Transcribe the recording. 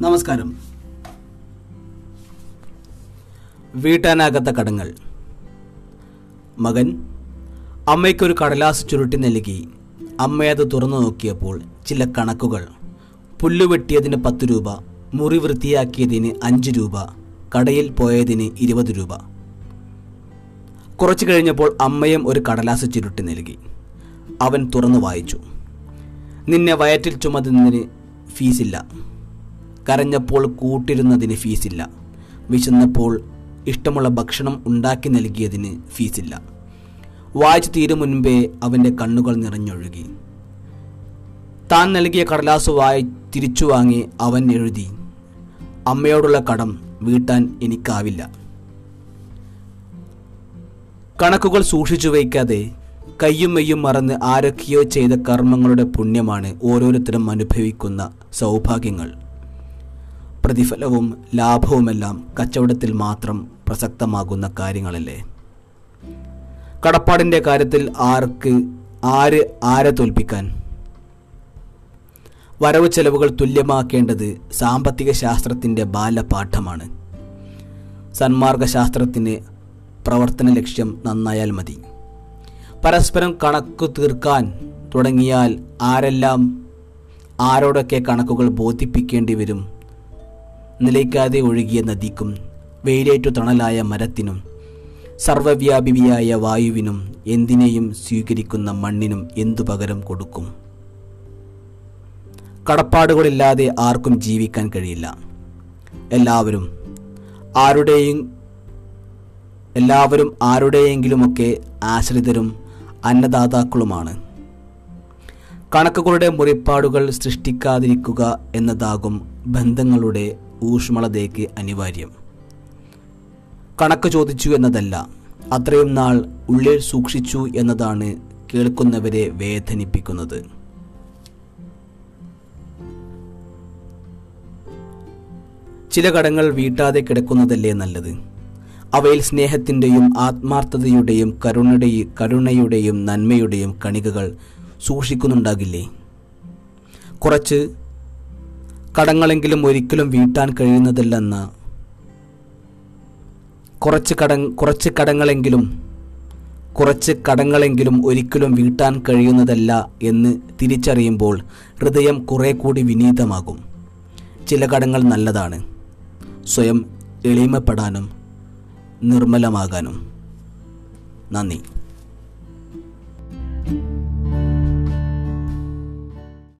നമസ്കാരം. വീട്ടാനാകാത്ത കടങ്ങൾ. മകൻ അമ്മയ്ക്കൊരു കടലാസ് ചുരുട്ടി നൽകി. അമ്മയത് തുറന്നു നോക്കിയപ്പോൾ ചില കണക്കുകൾ. പുല്ലുവെട്ടിയതിന് പത്ത് രൂപ മുറി വൃത്തിയാക്കിയതിന് അഞ്ച് രൂപ കടയിൽ പോയതിന് ഇരുപത് രൂപ. കുറച്ചു കഴിഞ്ഞപ്പോൾ അമ്മയും ഒരു കടലാസ് ചുരുട്ടി നൽകി. അവൻ തുറന്നു വായിച്ചു. നിന്നെ വയറ്റിൽ ചുമതുന്നതിന് ഫീസില്ല. കരഞ്ഞപ്പോൾ കൂട്ടിരുന്നതിന് ഫീസില്ല. വിശന്നപ്പോൾ ഇഷ്ടമുള്ള ഭക്ഷണം ഉണ്ടാക്കി നൽകിയതിന് ഫീസില്ല. വായിച്ചു തീരും മുൻപേ അവന്റെ കണ്ണുകൾ നിറഞ്ഞൊഴുകി. താൻ നൽകിയ കടലാസ് വായി തിരിച്ചു വാങ്ങി അവൻ എഴുതി അമ്മയോടുള്ള കടം വീട്ടാൻ എനിക്കാവില്ല. കണക്കുകൾ സൂക്ഷിച്ചു വയ്ക്കാതെ കയ്യും മെയ്യും മറന്ന് ആരൊക്കെയോ ചെയ്ത കർമ്മങ്ങളുടെ പുണ്യമാണ് ഓരോരുത്തരും അനുഭവിക്കുന്ന സൗഭാഗ്യങ്ങൾ. പ്രതിഫലവും ലാഭവുമെല്ലാം കച്ചവടത്തിൽ മാത്രം പ്രസക്തമാകുന്ന കാര്യങ്ങളല്ലേ? കടപ്പാടിന്റെ കാര്യത്തിൽ ആർക്ക് ആര് ആരെ തോൽപ്പിക്കാൻ? വരവ് ചെലവുകൾ തുല്യമാക്കേണ്ടത് സാമ്പത്തിക ശാസ്ത്രത്തിന്റെ ബാലപാഠമാണ്. സന്മാർഗശാസ്ത്രത്തിന് പ്രവർത്തന ലക്ഷ്യം നന്നായാൽ മതി. പരസ്പരം കണക്ക് തീർക്കാൻ തുടങ്ങിയാൽ ആരെല്ലാം ആരോടൊക്കെ കണക്കുകൾ ബോധിപ്പിക്കേണ്ടി വരും? നിലയ്ക്കാതെ ഒഴുകിയ നദിക്കും വെയിലേറ്റു തണലായ മരത്തിനും സർവവ്യാപിയായ വായുവിനും എന്തിനേയും സ്വീകരിക്കുന്ന മണ്ണിനും എന്തു പകരം കൊടുക്കും? കടപ്പാടുകളില്ലാതെ ആർക്കും ജീവിക്കാൻ കഴിയില്ല. എല്ലാവരും ആരുടെയും എല്ലാവരും ആരുടെയെങ്കിലുമൊക്കെ ആശ്രിതരും അന്നദാതാക്കളുമാണ്. കണക്കുകളുടെ മുറിപ്പാടുകൾ സൃഷ്ടിക്കാതിരിക്കുക എന്നതാകും ബന്ധങ്ങളുടെ ഊഷ്മളതയ്ക്ക് അനിവാര്യം. കണക്ക് ചോദിച്ചു എന്നതല്ല അത്രയും നാൾ ഉള്ളിൽ സൂക്ഷിച്ചു എന്നതാണ് കേൾക്കുന്നവരെ വേദനിപ്പിക്കുന്നത്. ചില കടങ്ങൾ വീട്ടാതെ കിടക്കുന്നതല്ലേ നല്ലത്. അവയിൽ സ്നേഹത്തിന്റെയും ആത്മാർത്ഥതയുടെയും കരുണയുടെയും കരുണയുടെയും നന്മയുടെയും കണികകൾ സൂക്ഷിക്കുന്നുണ്ടാകില്ലേ? കുറച്ച് കടങ്ങളെങ്കിലും ഒരിക്കലും വീട്ടാൻ കഴിയുന്നതില്ലെന്ന്. കുറച്ച് കട കുറച്ച് കടങ്ങളെങ്കിലും കുറച്ച് കടങ്ങളെങ്കിലും ഒരിക്കലും വീട്ടാൻ കഴിയുന്നതല്ല എന്ന് തിരിച്ചറിയുമ്പോൾ ഹൃദയം കുറെ കൂടി വിനീതമാകും. ചില കടങ്ങൾ നല്ലതാണ്. സ്വയം എളിമപ്പെടാനും നിർമ്മലമാകാനും. നന്ദി.